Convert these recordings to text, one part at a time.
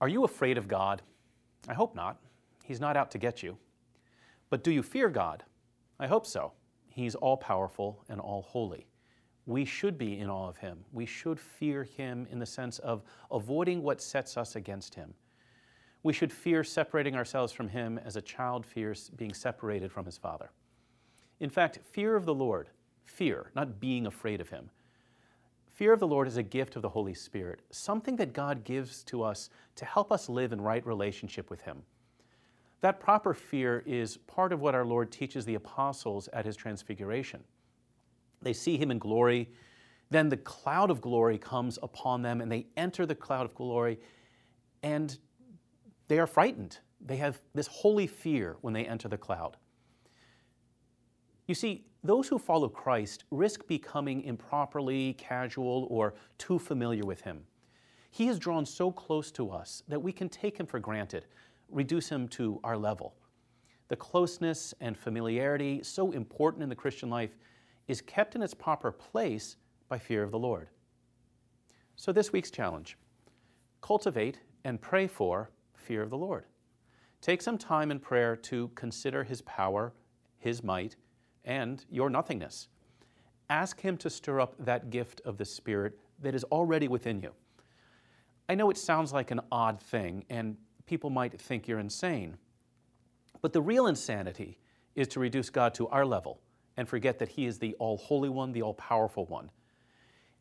Are you afraid of God? I hope not. He's not out to get you. But do you fear God? I hope so. He's all powerful and all holy. We should be in awe of him. We should fear him in the sense of avoiding what sets us against him. We should fear separating ourselves from him as a child fears being separated from his father. In fact, fear of the Lord, fear, not being afraid of him, Fear of the Lord is a gift of the Holy Spirit, something that God gives to us to help us live in right relationship with Him. That proper fear is part of what our Lord teaches the apostles at His transfiguration. They see Him in glory, then the cloud of glory comes upon them, and they enter the cloud of glory, and they are frightened. They have this holy fear when they enter the cloud. You see, those who follow Christ risk becoming improperly casual or too familiar with Him. He has drawn so close to us that we can take Him for granted, reduce Him to our level. The closeness and familiarity, so important in the Christian life, is kept in its proper place by fear of the Lord. So, this week's challenge cultivate and pray for fear of the Lord. Take some time in prayer to consider His power, His might, and your nothingness. Ask Him to stir up that gift of the Spirit that is already within you. I know it sounds like an odd thing, and people might think you're insane, but the real insanity is to reduce God to our level and forget that He is the all holy one, the all powerful one.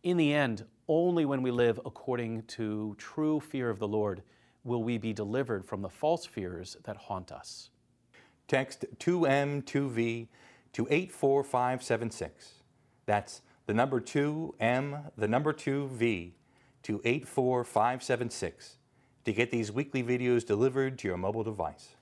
In the end, only when we live according to true fear of the Lord will we be delivered from the false fears that haunt us. Text 2M2V to 84576. That's the number 2M, the number 2V to 84576 to get these weekly videos delivered to your mobile device.